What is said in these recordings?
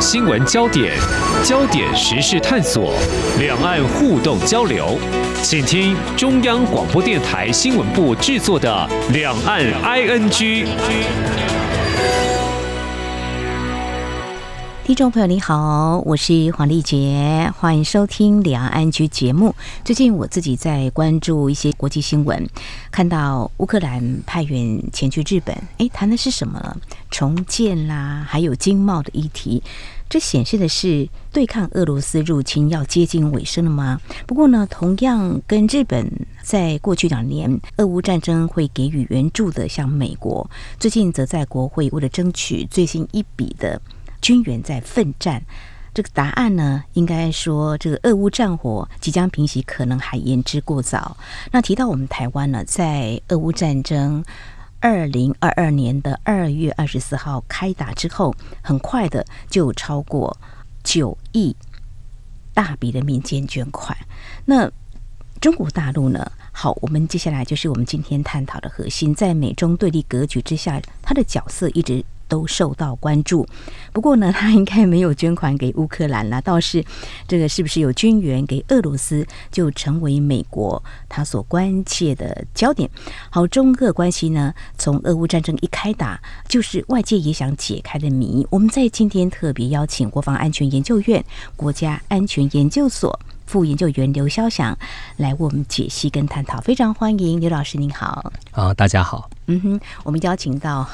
新闻焦点，焦点时事探索，两岸互动交流，请听中央广播电台新闻部制作的《两岸 ING》。听众朋友，你好，我是黄丽杰，欢迎收听《两岸 ING》节目。最近我自己在关注一些国际新闻，看到乌克兰派员前去日本，诶，谈的是什么？重建啦，还有经贸的议题。这显示的是对抗俄罗斯入侵要接近尾声了吗？不过呢，同样跟日本在过去两年俄乌战争会给予援助的，像美国，最近则在国会为了争取最新一笔的。军援在奋战，这个答案呢，应该说这个俄乌战火即将平息，可能还言之过早。那提到我们台湾呢，在俄乌战争二零二二年的二月二十四号开打之后，很快的就超过九亿大笔的民间捐款。那中国大陆呢？好，我们接下来就是我们今天探讨的核心，在美中对立格局之下，它的角色一直。都受到关注，不过呢，他应该没有捐款给乌克兰了。倒是这个是不是有军援给俄罗斯，就成为美国他所关切的焦点。好，中俄关系呢，从俄乌战争一开打，就是外界也想解开的谜。我们在今天特别邀请国防安全研究院国家安全研究所。副研究员刘肖翔来为我们解析跟探讨，非常欢迎刘老师，您好。啊，大家好。嗯哼，我们邀请到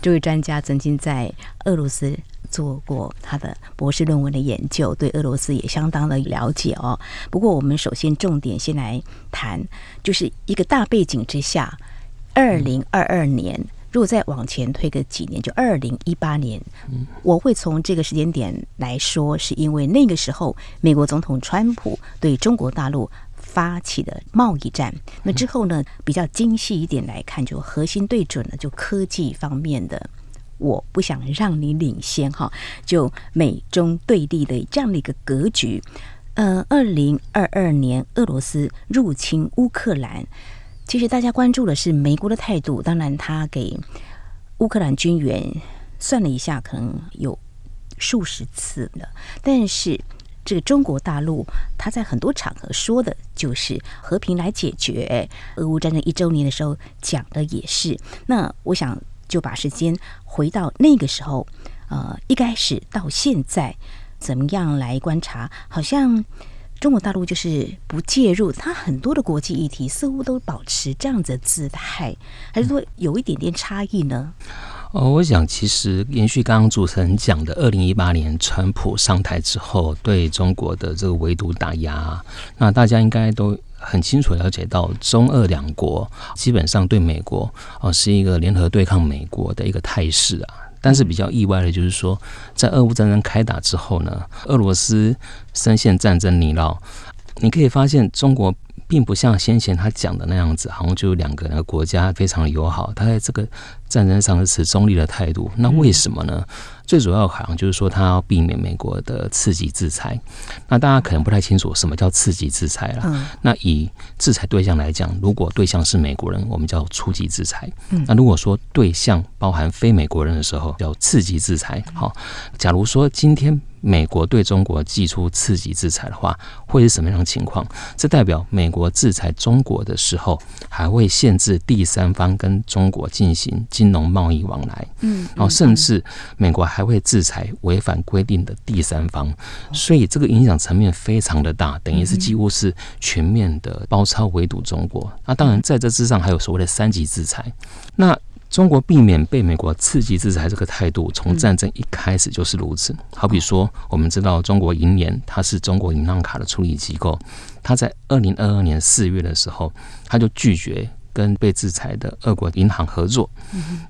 这位专家，曾经在俄罗斯做过他的博士论文的研究，对俄罗斯也相当的了解哦。不过，我们首先重点先来谈，就是一个大背景之下，二零二二年。如果再往前推个几年，就二零一八年，我会从这个时间点来说，是因为那个时候美国总统川普对中国大陆发起的贸易战。那之后呢，比较精细一点来看，就核心对准了就科技方面的。我不想让你领先哈，就美中对立的这样的一个格局。呃，二零二二年俄罗斯入侵乌克兰。其实大家关注的是美国的态度，当然他给乌克兰军援算了一下，可能有数十次了。但是这个中国大陆他在很多场合说的就是和平来解决。俄乌战争一周年的时候讲的也是。那我想就把时间回到那个时候，呃，一开始到现在怎么样来观察？好像。中国大陆就是不介入，它很多的国际议题似乎都保持这样子的姿态，还是说有一点点差异呢？哦，我想其实延续刚刚主持人讲的，二零一八年川普上台之后对中国的这个围堵打压，那大家应该都很清楚了解到，中俄两国基本上对美国哦是一个联合对抗美国的一个态势啊。但是比较意外的就是说，在俄乌战争开打之后呢，俄罗斯深陷战争泥淖。你可以发现，中国并不像先前他讲的那样子，好像就两个那个国家非常友好。他在这个战争上是持中立的态度。那为什么呢？最主要好像就是说，他要避免美国的刺激制裁。那大家可能不太清楚什么叫刺激制裁了。嗯。那以制裁对象来讲，如果对象是美国人，我们叫初级制裁。嗯。那如果说对象包含非美国人的时候，叫次级制裁。好，假如说今天。美国对中国寄出刺激制裁的话，会是什么样的情况？这代表美国制裁中国的时候，还会限制第三方跟中国进行金融贸易往来。嗯，然后甚至美国还会制裁违反规定的第三方，所以这个影响层面非常的大，等于是几乎是全面的包抄围堵中国。那当然在这之上还有所谓的三级制裁。那中国避免被美国刺激制裁这个态度，从战争一开始就是如此。好比说，我们知道中国银联它是中国银行卡的处理机构，它在二零二二年四月的时候，它就拒绝。跟被制裁的俄国银行合作，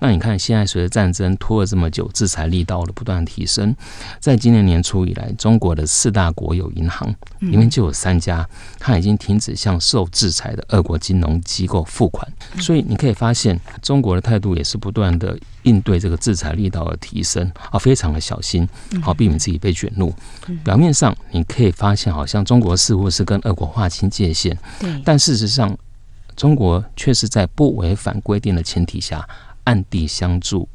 那你看现在随着战争拖了这么久，制裁力道的不断提升，在今年年初以来，中国的四大国有银行里面就有三家，它已经停止向受制裁的俄国金融机构付款。所以你可以发现，中国的态度也是不断的应对这个制裁力道的提升啊，非常的小心，好避免自己被卷入。表面上你可以发现，好像中国似乎是跟俄国划清界限，但事实上。中国却是在不违反规定的前提下，暗地相助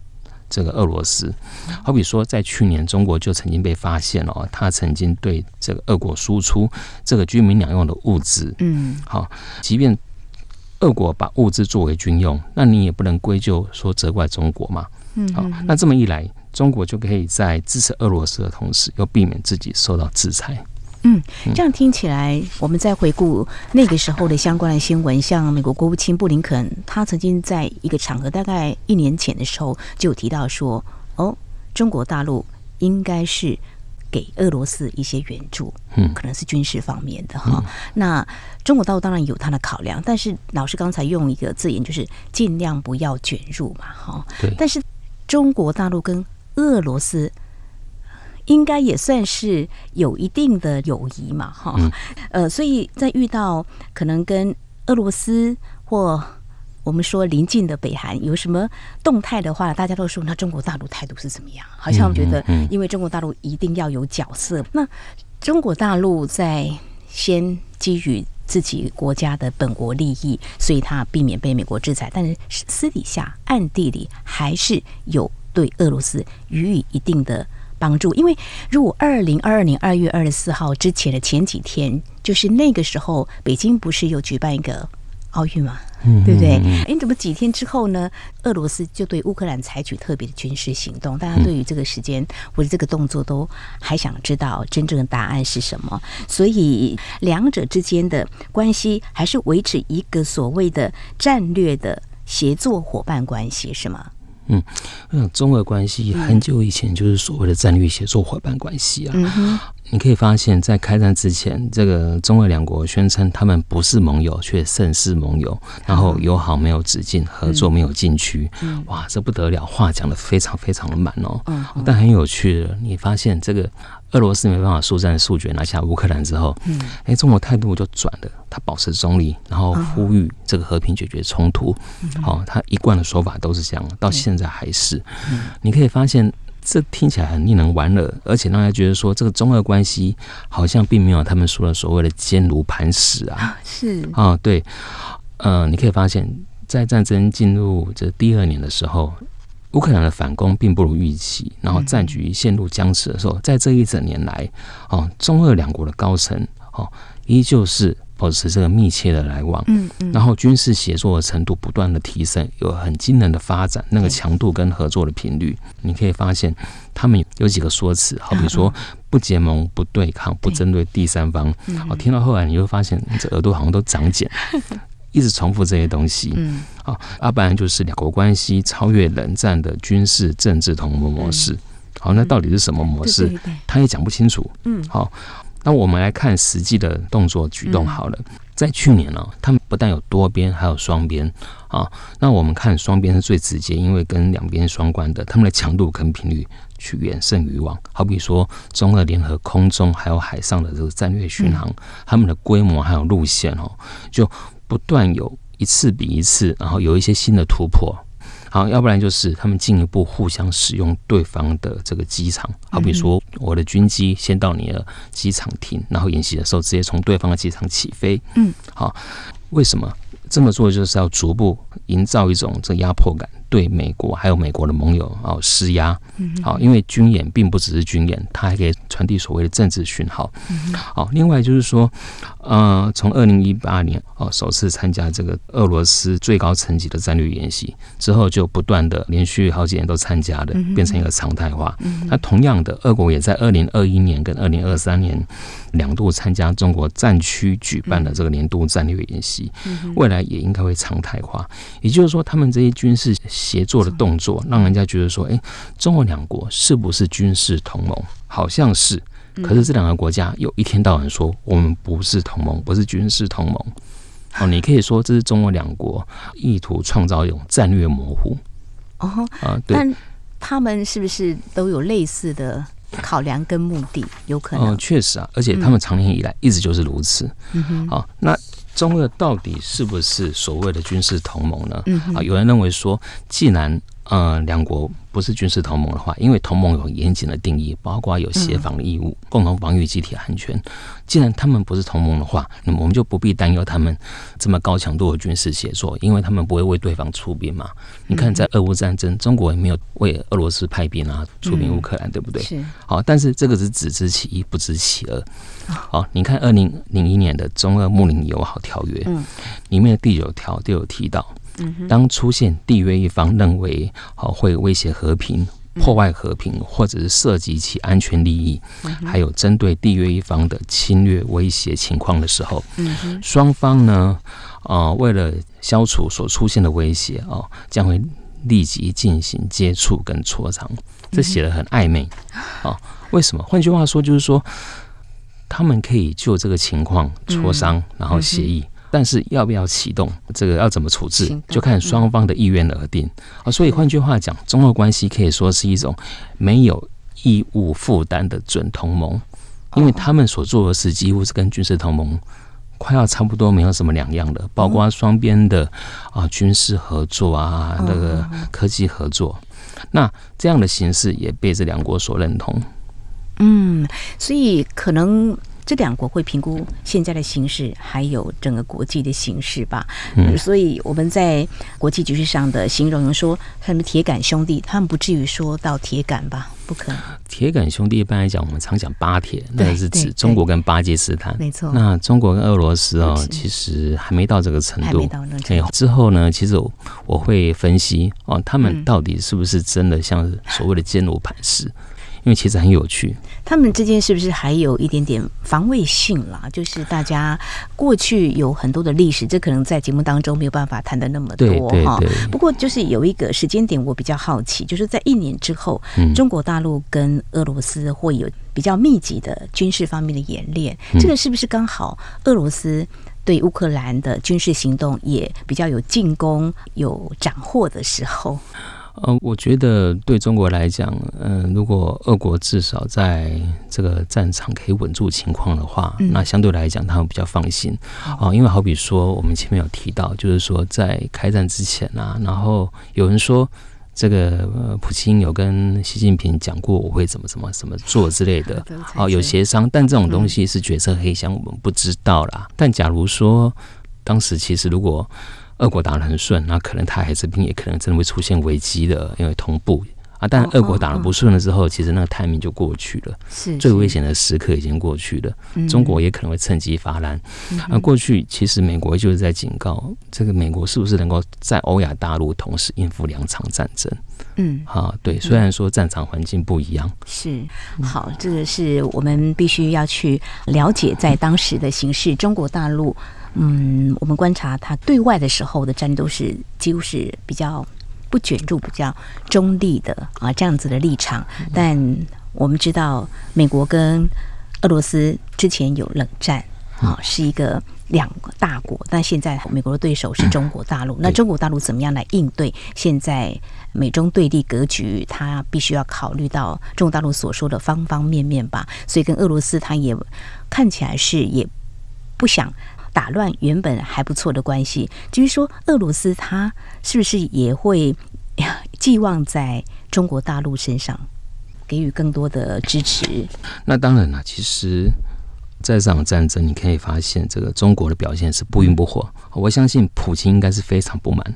这个俄罗斯。好比说，在去年，中国就曾经被发现了，他曾经对这个俄国输出这个军民两用的物资。嗯，好，即便俄国把物资作为军用，那你也不能归咎说责怪中国嘛。嗯，好，那这么一来，中国就可以在支持俄罗斯的同时，又避免自己受到制裁。嗯，这样听起来，我们再回顾那个时候的相关的新闻，像美国国务卿布林肯，他曾经在一个场合，大概一年前的时候，就有提到说，哦，中国大陆应该是给俄罗斯一些援助，嗯，可能是军事方面的哈。那中国大陆当然有他的考量，但是老师刚才用一个字眼，就是尽量不要卷入嘛，哈。对。但是中国大陆跟俄罗斯。应该也算是有一定的友谊嘛，哈，呃，所以在遇到可能跟俄罗斯或我们说邻近的北韩有什么动态的话，大家都说那中国大陆态度是怎么样？好像觉得，因为中国大陆一定要有角色。那中国大陆在先基于自己国家的本国利益，所以他避免被美国制裁，但是私底下暗地里还是有对俄罗斯予以一定的。帮助，因为如果二零二二年二月二十四号之前的前几天，就是那个时候，北京不是有举办一个奥运嘛，嗯，对不对？哎，怎么几天之后呢？俄罗斯就对乌克兰采取特别的军事行动？大家对于这个时间或者这个动作都还想知道真正的答案是什么？所以两者之间的关系还是维持一个所谓的战略的协作伙伴关系，是吗？嗯，我想中俄关系很久以前就是所谓的战略协作伙伴关系啊。嗯你可以发现，在开战之前，这个中俄两国宣称他们不是盟友，却胜似盟友，然后友好没有止境，合作没有禁区。哇，这不得了，话讲的非常非常的满哦。但很有趣的，你发现这个俄罗斯没办法速战速决拿下乌克兰之后，哎，中国态度就转了，他保持中立，然后呼吁这个和平解决冲突。好，他一贯的说法都是这样，到现在还是。你可以发现。这听起来很令人玩乐，而且让人觉得说这个中俄关系好像并没有他们说的所谓的坚如磐石啊。是啊，对，呃，你可以发现，在战争进入这第二年的时候，乌克兰的反攻并不如预期，然后战局陷入僵持的时候，在这一整年来，哦，中俄两国的高层哦，依旧是。保持这个密切的来往，嗯嗯，然后军事协作的程度不断的提升，有很惊人的发展，那个强度跟合作的频率，你可以发现他们有几个说辞，好比说不结盟、不对抗、不针对第三方。哦，听到后来你会发现这耳朵好像都长茧，一直重复这些东西。嗯，好，要不然就是两国关系超越冷战的军事政治同盟模式。好，那到底是什么模式？他也讲不清楚。嗯，好。那我们来看实际的动作举动好了，在去年呢，他们不但有多边，还有双边啊。那我们看双边是最直接，因为跟两边双关的，他们的强度跟频率去远胜于往。好比说，中俄联合空中还有海上的这个战略巡航，他们的规模还有路线哦，就不断有一次比一次，然后有一些新的突破。好，要不然就是他们进一步互相使用对方的这个机场，好比说我的军机先到你的机场停，然后演习的时候直接从对方的机场起飞。嗯，好，为什么这么做？就是要逐步营造一种这压迫感。对美国还有美国的盟友啊施压，好，因为军演并不只是军演，它还可以传递所谓的政治讯号。好，另外就是说，呃，从二零一八年哦首次参加这个俄罗斯最高层级的战略演习之后，就不断的连续好几年都参加的，变成一个常态化。那同样的，俄国也在二零二一年跟二零二三年两度参加中国战区举办的这个年度战略演习，未来也应该会常态化。也就是说，他们这些军事。协作的动作，让人家觉得说：“哎，中俄两国是不是军事同盟？好像是。可是这两个国家有一天到晚说我们不是同盟，不是军事同盟。哦，你可以说这是中俄两国意图创造一种战略模糊。哦，啊，对。但他们是不是都有类似的考量跟目的？有可能。嗯，确实啊，而且他们长年以来一直就是如此。嗯哼。好，那。中俄到底是不是所谓的军事同盟呢？啊，有人认为说，既然呃，两国不是军事同盟的话，因为同盟有严谨的定义，包括有协防的义务、嗯、共同防御、集体安全。既然他们不是同盟的话，那么我们就不必担忧他们这么高强度的军事协作，因为他们不会为对方出兵嘛。你看，在俄乌战争，中国也没有为俄罗斯派兵啊，出兵乌克兰，对不对？是。好，但是这个是只知其一，不知其二。好，你看二零零一年的中俄睦邻友好条约，嗯，里面的第九条就有提到。当出现缔约一方认为好会威胁和平、破坏和平，或者是涉及其安全利益，还有针对缔约一方的侵略威胁情况的时候，双方呢，啊，为了消除所出现的威胁哦，将会立即进行接触跟磋商。这写的很暧昧啊？为什么？换句话说，就是说他们可以就这个情况磋商，然后协议。但是要不要启动这个要怎么处置，就看双方的意愿而定啊。所以换句话讲，中俄关系可以说是一种没有义务负担的准同盟，因为他们所做的事几乎是跟军事同盟快要差不多，没有什么两样的，包括双边的啊军事合作啊，那个科技合作，那这样的形式也被这两国所认同。嗯，所以可能。这两国会评估现在的形势，还有整个国际的形势吧。嗯，所以我们在国际局势上的形容说，他们铁杆兄弟，他们不至于说到铁杆吧？不可能。铁杆兄弟一般来讲，我们常讲巴铁，那个是指中国跟巴基斯坦。没错。那中国跟俄罗斯哦，其实还没到这个程度。还没到那个之后呢，其实我我会分析哦，他们到底是不是真的像所谓的坚如磐石？因为其实很有趣，他们之间是不是还有一点点防卫性啦？就是大家过去有很多的历史，这可能在节目当中没有办法谈的那么多哈。不过就是有一个时间点，我比较好奇，就是在一年之后，中国大陆跟俄罗斯会有比较密集的军事方面的演练，这个是不是刚好俄罗斯对乌克兰的军事行动也比较有进攻、有斩获的时候？呃，我觉得对中国来讲，嗯、呃，如果俄国至少在这个战场可以稳住情况的话，嗯、那相对来讲他们比较放心啊、呃。因为好比说，我们前面有提到，就是说在开战之前啊，然后有人说这个呃，普京有跟习近平讲过我会怎么怎么怎么做之类的，哦、呃，有协商，但这种东西是决策黑箱，我们不知道啦。但假如说当时其实如果俄国打得很顺，那可能他还是兵也可能真的会出现危机的，因为同步啊。但俄国打得不顺了之后，其实那个 timing 就过去了，是最危险的时刻已经过去了。中国也可能会趁机发难。那过去其实美国就是在警告，这个美国是不是能够在欧亚大陆同时应付两场战争？嗯，啊，对，虽然说战场环境不一样，是好，这个是我们必须要去了解，在当时的形势，中国大陆。嗯，我们观察他对外的时候的战斗是几乎是比较不卷入、比较中立的啊这样子的立场。但我们知道，美国跟俄罗斯之前有冷战啊，是一个两个大国。但现在美国的对手是中国大陆，那中国大陆怎么样来应对现在美中对立格局？他必须要考虑到中国大陆所说的方方面面吧。所以跟俄罗斯，他也看起来是也不想。打乱原本还不错的关系，至于说俄罗斯，他是不是也会 寄望在中国大陆身上给予更多的支持？那当然了，其实在这场战争，你可以发现这个中国的表现是不温不火。我相信普京应该是非常不满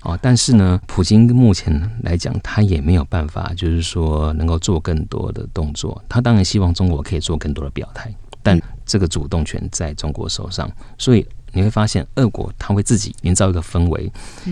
啊，但是呢，普京目前来讲，他也没有办法，就是说能够做更多的动作。他当然希望中国可以做更多的表态。但这个主动权在中国手上，所以你会发现，俄国他会自己营造一个氛围，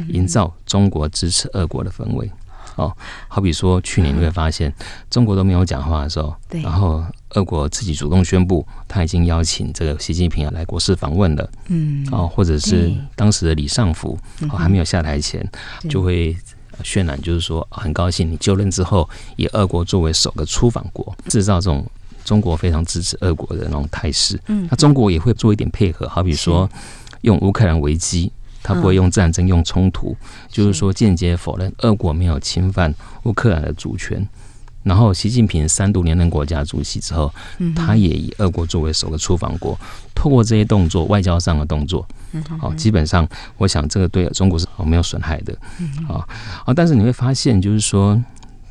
营造中国支持俄国的氛围。哦，好比说去年你会发现，中国都没有讲话的时候，然后俄国自己主动宣布他已经邀请这个习近平来国事访问了。嗯，哦，或者是当时的李尚福哦还没有下台前，就会渲染，就是说很高兴你就任之后，以俄国作为首个出访国，制造这种。中国非常支持俄国的那种态势，嗯，那中国也会做一点配合，好比说用乌克兰危机，他不会用战争、用冲突，就是说间接否认俄国没有侵犯乌克兰的主权，然后习近平三度连任国家主席之后，他也以俄国作为首个出访国，透过这些动作，外交上的动作，好，基本上我想这个对中国是没有损害的，啊啊，但是你会发现，就是说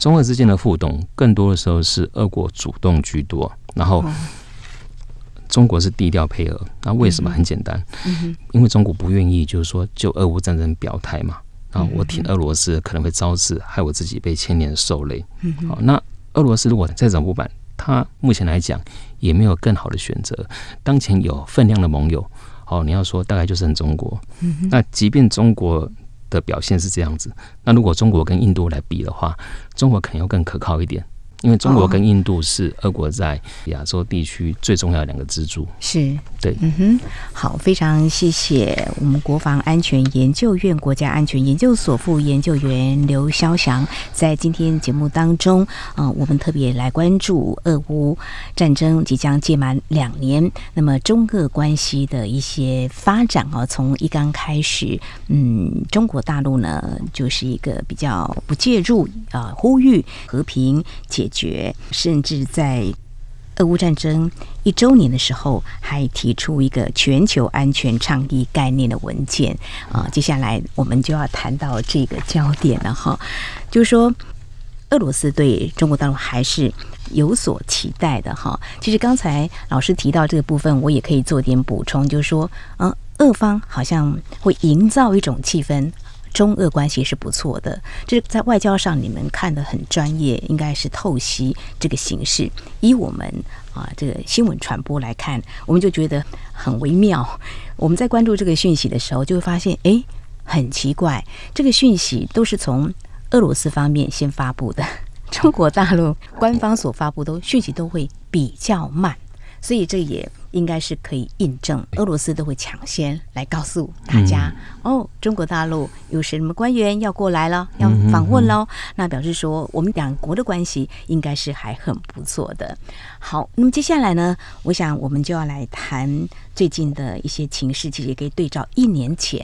中俄之间的互动，更多的时候是俄国主动居多，然后。中国是低调配合，那为什么？很简单，因为中国不愿意，就是说就俄乌战争表态嘛。然后我挺俄罗斯可能会招致害我自己被牵连受累。好，那俄罗斯如果再怎么不满，他目前来讲也没有更好的选择。当前有分量的盟友，哦，你要说大概就剩中国。那即便中国的表现是这样子，那如果中国跟印度来比的话，中国可能要更可靠一点。因为中国跟印度是俄国在亚洲地区最重要的两个支柱。是，对，嗯哼，好，非常谢谢我们国防安全研究院国家安全研究所副研究员刘肖翔，在今天节目当中，啊、我们特别来关注俄乌战争即将届满两年，那么中俄关系的一些发展啊，从一刚开始，嗯，中国大陆呢就是一个比较不介入啊、呼吁和平解。决，甚至在俄乌战争一周年的时候，还提出一个全球安全倡议概念的文件啊。接下来我们就要谈到这个焦点了哈，就是说俄罗斯对中国大陆还是有所期待的哈。其实刚才老师提到这个部分，我也可以做点补充，就是说，嗯，俄方好像会营造一种气氛。中俄关系是不错的，就是在外交上你们看得很专业，应该是透析这个形势。以我们啊这个新闻传播来看，我们就觉得很微妙。我们在关注这个讯息的时候，就会发现，哎，很奇怪，这个讯息都是从俄罗斯方面先发布的，中国大陆官方所发布的讯息都会比较慢，所以这也。应该是可以印证，俄罗斯都会抢先来告诉大家、嗯、哦，中国大陆有什么官员要过来了，要访问喽。那表示说，我们两国的关系应该是还很不错的。好，那么接下来呢，我想我们就要来谈最近的一些情势，其实也可以对照一年前。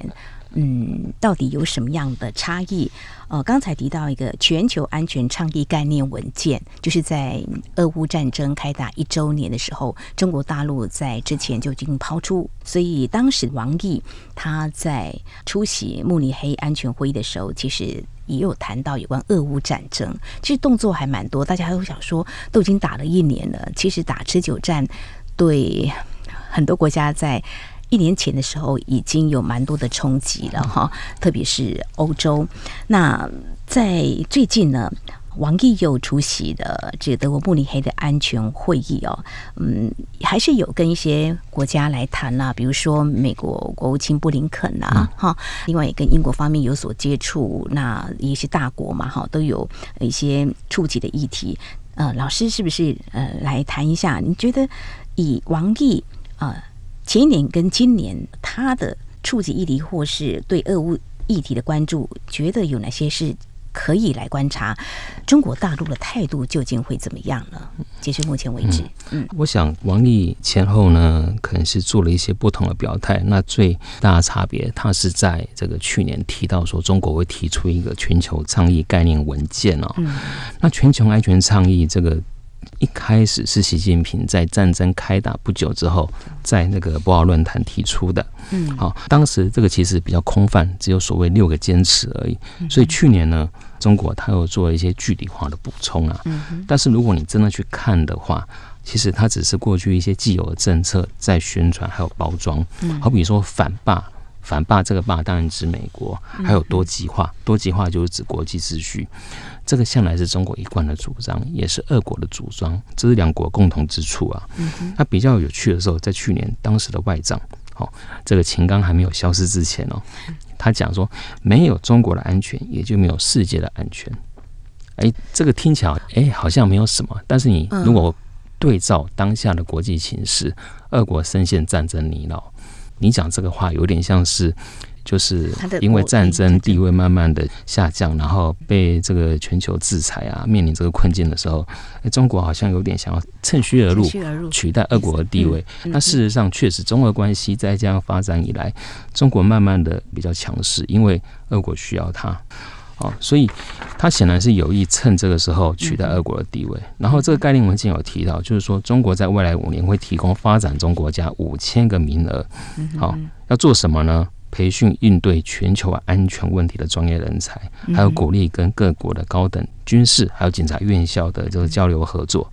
嗯，到底有什么样的差异？呃，刚才提到一个全球安全倡议概念文件，就是在俄乌战争开打一周年的时候，中国大陆在之前就已经抛出，所以当时王毅他在出席慕尼黑安全会议的时候，其实也有谈到有关俄乌战争，其实动作还蛮多，大家都想说，都已经打了一年了，其实打持久战对很多国家在。一年前的时候已经有蛮多的冲击了哈，特别是欧洲。那在最近呢，王毅又出席的这个德国慕尼黑的安全会议哦，嗯，还是有跟一些国家来谈呐，比如说美国国务卿布林肯呐，哈，另外也跟英国方面有所接触。那一些大国嘛，哈，都有一些触及的议题。呃，老师是不是呃来谈一下？你觉得以王毅呃？前一年跟今年，他的触及议题或是对俄乌议题的关注，觉得有哪些是可以来观察？中国大陆的态度究竟会怎么样呢？截至目前为止，嗯，嗯，我想王毅前后呢，可能是做了一些不同的表态。那最大的差别，他是在这个去年提到说，中国会提出一个全球倡议概念文件哦。嗯，那全球安全倡议这个。一开始是习近平在战争开打不久之后，在那个博鳌论坛提出的。嗯，好，当时这个其实比较空泛，只有所谓六个坚持而已。所以去年呢，中国他又做了一些具体化的补充啊。嗯但是如果你真的去看的话，其实它只是过去一些既有的政策在宣传还有包装。好比说反霸。反霸这个霸当然指美国，还有多极化，多极化就是指国际秩序，这个向来是中国一贯的主张，也是俄国的主张，这是两国共同之处啊。那比较有趣的时候，在去年当时的外长，哦，这个秦刚还没有消失之前哦，他讲说，没有中国的安全，也就没有世界的安全。哎，这个听起来哎好像没有什么，但是你如果对照当下的国际形势，俄国深陷战争泥淖。你讲这个话有点像是，就是因为战争地位慢慢的下降，然后被这个全球制裁啊，面临这个困境的时候，中国好像有点想要趁虚而入，取代俄国的地位。那事实上，确实中俄关系在这样发展以来，中国慢慢的比较强势，因为俄国需要它。哦，所以他显然是有意趁这个时候取代俄国的地位。然后这个概念文件有提到，就是说中国在未来五年会提供发展中国家五千个名额，好，要做什么呢？培训应对全球安全问题的专业人才，还有鼓励跟各国的高等军事还有警察院校的这个交流合作。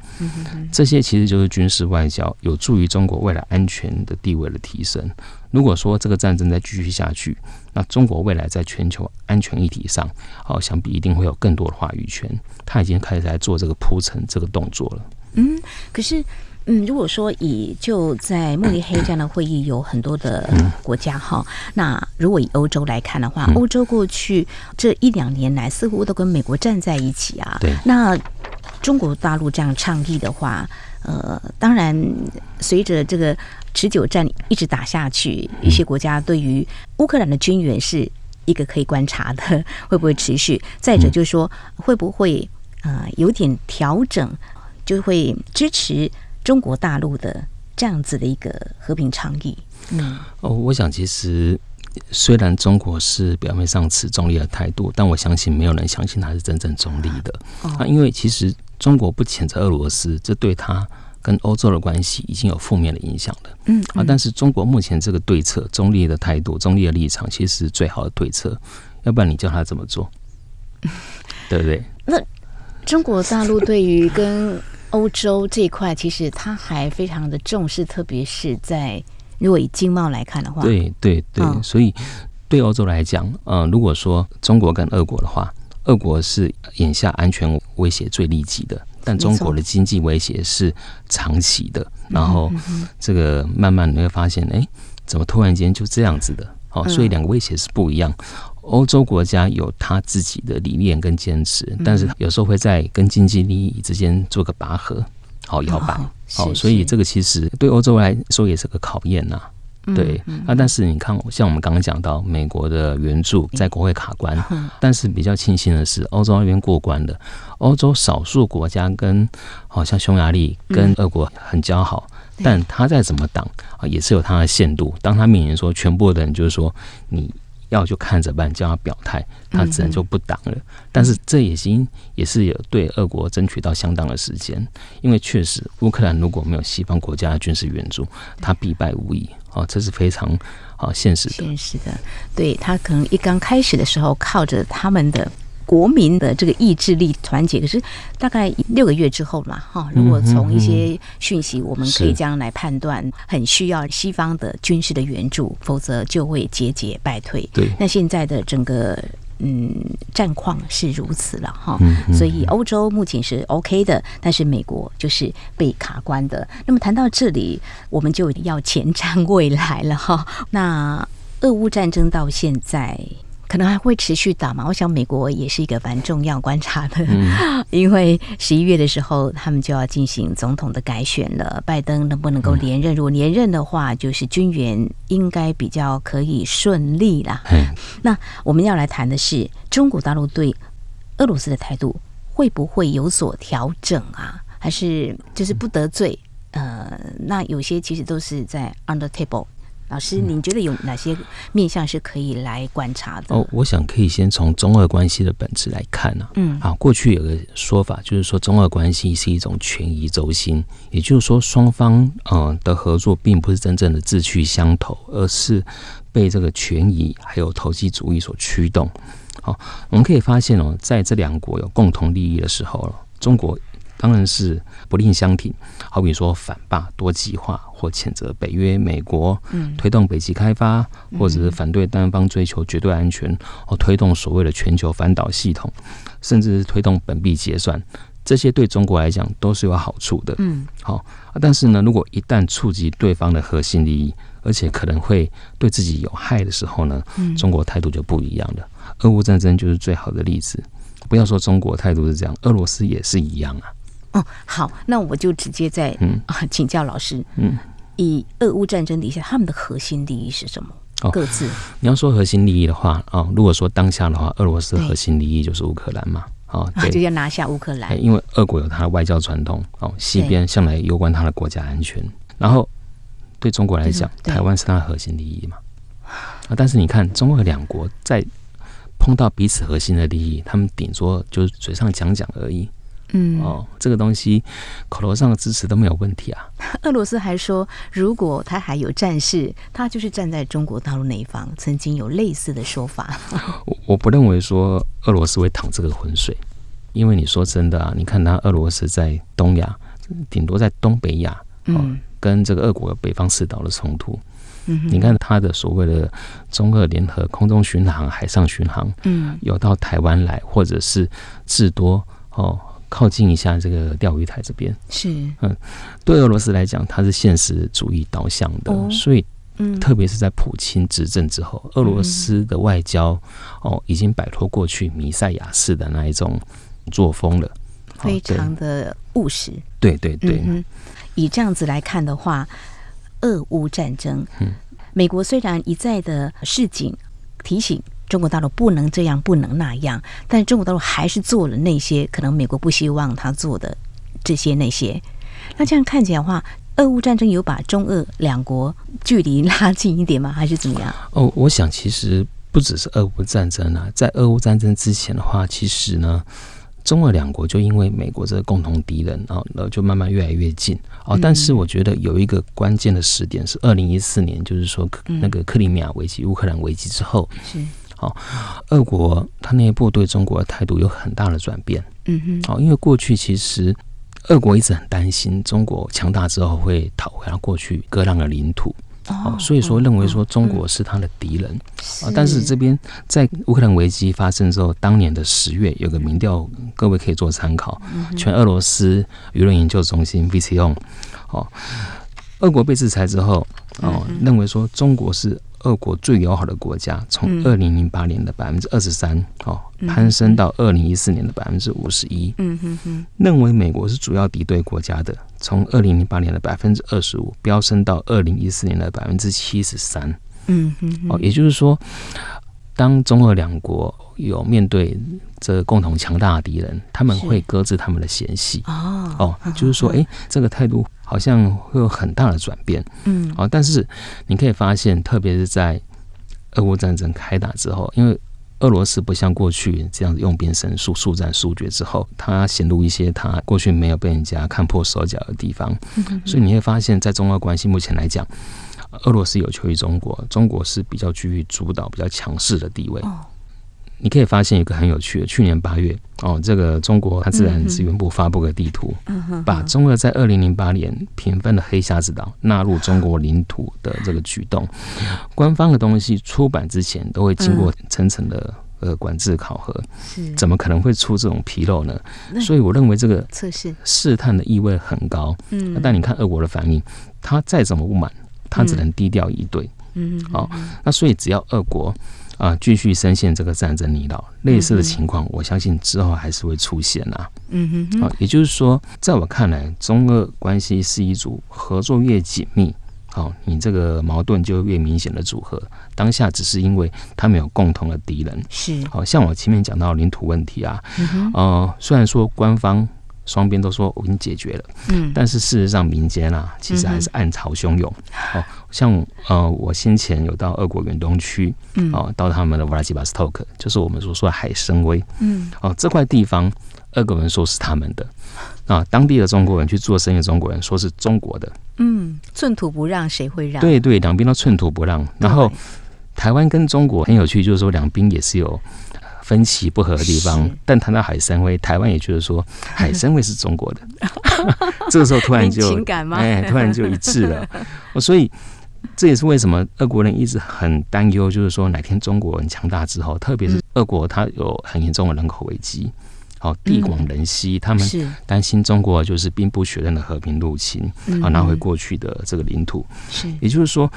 这些其实就是军事外交，有助于中国未来安全的地位的提升。如果说这个战争再继续下去，那中国未来在全球安全议题上，好，想必一定会有更多的话语权。他已经开始在做这个铺陈这个动作了。嗯，可是。嗯，如果说以就在慕尼黑这样的会议有很多的国家哈，那如果以欧洲来看的话，欧洲过去这一两年来似乎都跟美国站在一起啊。对。那中国大陆这样倡议的话，呃，当然随着这个持久战一直打下去，一些国家对于乌克兰的军援是一个可以观察的，会不会持续？再者就是说，会不会呃有点调整，就会支持。中国大陆的这样子的一个和平倡议，嗯，哦，我想其实虽然中国是表面上持中立的态度，但我相信没有人相信他是真正中立的。啊，因为其实中国不谴责俄罗斯，这对他跟欧洲的关系已经有负面的影响了。嗯啊，但是中国目前这个对策，中立的态度、中立的立场，其实是最好的对策。要不然你叫他怎么做？对不对？那中国大陆对于跟欧洲这一块其实它还非常的重视，特别是在如果以经贸来看的话，对对对，哦、所以对欧洲来讲，嗯、呃，如果说中国跟俄国的话，俄国是眼下安全威胁最立即的，但中国的经济威胁是长期的，然后这个慢慢你会发现，哎，怎么突然间就这样子的？哦，所以两个威胁是不一样。欧洲国家有他自己的理念跟坚持，但是有时候会在跟经济利益之间做个拔河，好摇摆，好，所以这个其实对欧洲来说也是个考验呐。对，啊，但是你看，像我们刚刚讲到美国的援助在国会卡关，但是比较庆幸的是，欧洲那边过关的。欧洲少数国家跟好像匈牙利跟俄国很交好，但他再怎么挡啊，也是有他的限度。当他面临说全部的人就是说你。要就看着办，叫他表态，他自然就不挡了。但是这已经，也是有对俄国争取到相当的时间，因为确实乌克兰如果没有西方国家的军事援助，他必败无疑。啊，这是非常啊现实的。现实的，对，他可能一刚开始的时候靠着他们的。国民的这个意志力团结，可是大概六个月之后嘛，哈，如果从一些讯息，我们可以这样来判断，很需要西方的军事的援助，否则就会节节败退。对，那现在的整个嗯战况是如此了哈，所以欧洲目前是 OK 的，但是美国就是被卡关的。那么谈到这里，我们就要前瞻未来了哈。那俄乌战争到现在。可能还会持续打嘛？我想美国也是一个蛮重要观察的，嗯、因为十一月的时候他们就要进行总统的改选了。拜登能不能够连任？如果连任的话，就是军援应该比较可以顺利啦。嗯、那我们要来谈的是中国大陆对俄罗斯的态度会不会有所调整啊？还是就是不得罪？呃，那有些其实都是在 under table。老师，您觉得有哪些面向是可以来观察的？哦，我想可以先从中俄关系的本质来看呢、啊。嗯，啊，过去有个说法，就是说中俄关系是一种权宜轴心，也就是说双方嗯、呃、的合作并不是真正的志趣相投，而是被这个权宜还有投机主义所驱动。好，我们可以发现哦，在这两国有共同利益的时候，中国。当然是不吝相挺，好比说反霸多极化，或谴责北约、美国，推动北极开发，或者是反对单方追求绝对安全，或推动所谓的全球反导系统，甚至是推动本币结算，这些对中国来讲都是有好处的。嗯，好，但是呢，如果一旦触及对方的核心利益，而且可能会对自己有害的时候呢，中国态度就不一样了。俄乌战争就是最好的例子。不要说中国态度是这样，俄罗斯也是一样啊。哦，好，那我就直接在嗯啊请教老师，嗯，以俄乌战争底下，他们的核心利益是什么？哦，各自。你要说核心利益的话，哦，如果说当下的话，俄罗斯核心利益就是乌克兰嘛，哦，对，就要拿下乌克兰，因为俄国有它的外交传统，哦，西边向来攸关它的国家安全，然后对中国来讲，台湾是它的核心利益嘛，啊，但是你看中俄两国在碰到彼此核心的利益，他们顶多就是嘴上讲讲而已。嗯，哦，这个东西口头上的支持都没有问题啊。俄罗斯还说，如果他还有战事，他就是站在中国大陆那一方。曾经有类似的说法。我我不认为说俄罗斯会淌这个浑水，因为你说真的啊，你看他俄罗斯在东亚，顶多在东北亚，嗯，跟这个俄国北方四岛的冲突。嗯，你看他的所谓的中俄联合空中巡航、海上巡航，嗯，有到台湾来，或者是至多哦靠近一下这个钓鱼台这边，是。嗯，对俄罗斯来讲，它是现实主义导向的，哦、所以嗯，特别是在普京执政之后，俄罗斯的外交哦已经摆脱过去弥赛亚式的那一种作风了，非常的务实。对对对，嗯，以这样子来看的话。俄乌战争，嗯。美国虽然一再的示警提醒中国大陆不能这样，不能那样，但是中国大陆还是做了那些可能美国不希望他做的这些那些。那这样看起来的话，俄乌战争有把中俄两国距离拉近一点吗？还是怎么样？哦，我想其实不只是俄乌战争啊，在俄乌战争之前的话，其实呢。中俄两国就因为美国这个共同敌人啊，然后就慢慢越来越近哦。但是我觉得有一个关键的时点是二零一四年，就是说那个克里米亚危机、乌克兰危机之后，是好，俄国他内部对中国的态度有很大的转变。嗯哼，好，因为过去其实俄国一直很担心中国强大之后会讨回他过去割让的领土。哦，所以说认为说中国是他的敌人啊，但是这边在乌克兰危机发生之后，当年的十月有个民调，各位可以做参考，全俄罗斯舆论研究中心 Vcon，哦，俄国被制裁之后，哦，认为说中国是。俄国最友好的国家，从二零零八年的百分之二十三，哦，攀升到二零一四年的百分之五十一。嗯哼哼，认为美国是主要敌对国家的，从二零零八年的百分之二十五，飙升到二零一四年的百分之七十三。嗯哼，哦，也就是说，当中俄两国有面对这共同强大的敌人，他们会搁置他们的嫌隙。哦，哦，就是说，哎，这个态度。好像会有很大的转变，嗯，啊，但是你可以发现，特别是在俄乌战争开打之后，因为俄罗斯不像过去这样子用兵神速、速战速决之后，它显露一些它过去没有被人家看破手脚的地方，所以你会发现在中俄关系目前来讲，俄罗斯有求于中国，中国是比较居于主导、比较强势的地位。你可以发现一个很有趣的，去年八月哦，这个中国它自然资源部发布个地图，把中俄在二零零八年平分的黑瞎子岛纳入中国领土的这个举动，官方的东西出版之前都会经过层层的呃管制考核，怎么可能会出这种纰漏呢？所以我认为这个测试试探的意味很高。嗯，但你看俄国的反应，他再怎么不满，他只能低调以对。嗯，好，那所以只要俄国。啊，继续深陷这个战争泥淖，类似的情况，我相信之后还是会出现呐。嗯哼，啊，也就是说，在我看来，中俄关系是一组合作越紧密，好，你这个矛盾就越明显的组合。当下只是因为他们有共同的敌人，是，好像我前面讲到领土问题啊，嗯呃，虽然说官方。双边都说我已经解决了，嗯，但是事实上民间啊，其实还是暗潮汹涌。哦，像呃，我先前有到俄国远东区，嗯，哦，到他们的瓦拉基巴斯托克，就是我们所说的海参崴，嗯，哦，这块地方，俄国人说是他们的，啊，当地的中国人去做生意的中国人说是中国的，嗯，寸土不让，谁会让？对对，两边都寸土不让。然后台湾跟中国很有趣，就是说两边也是有。分歧不合的地方，但谈到海参崴，台湾也觉得说 海参崴是中国的，这个时候突然就哎，突然就一致了。所以这也是为什么俄国人一直很担忧，就是说哪天中国人强大之后，特别是俄国，它有很严重的人口危机，好地广人稀，他们担心中国就是兵不血刃的和平入侵，好拿回过去的这个领土。是，也就是说。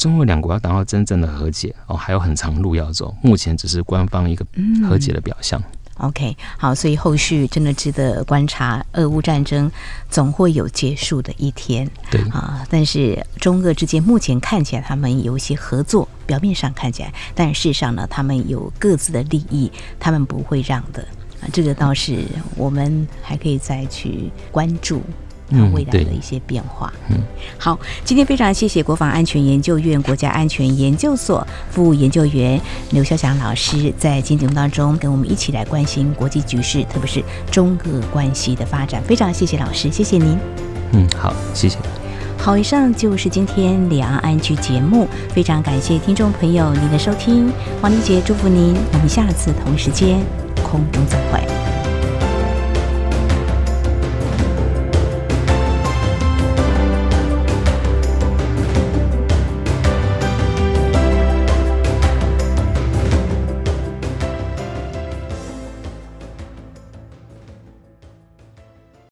中俄两国要达到真正的和解哦，还有很长路要走。目前只是官方一个和解的表象。嗯、OK，好，所以后续真的值得观察。俄乌战争总会有结束的一天，对啊。但是中俄之间目前看起来他们有一些合作，表面上看起来，但事实上呢，他们有各自的利益，他们不会让的啊。这个倒是我们还可以再去关注。它未来的一些变化。嗯，好，今天非常谢谢国防安全研究院国家安全研究所副研究员刘肖翔老师在今天节目当中跟我们一起来关心国际局势，特别是中俄关系的发展。非常谢谢老师，谢谢您。嗯，好，谢谢。好，以上就是今天两岸安居节目，非常感谢听众朋友您的收听，王丽杰祝福您，我们下次同时间空中再会。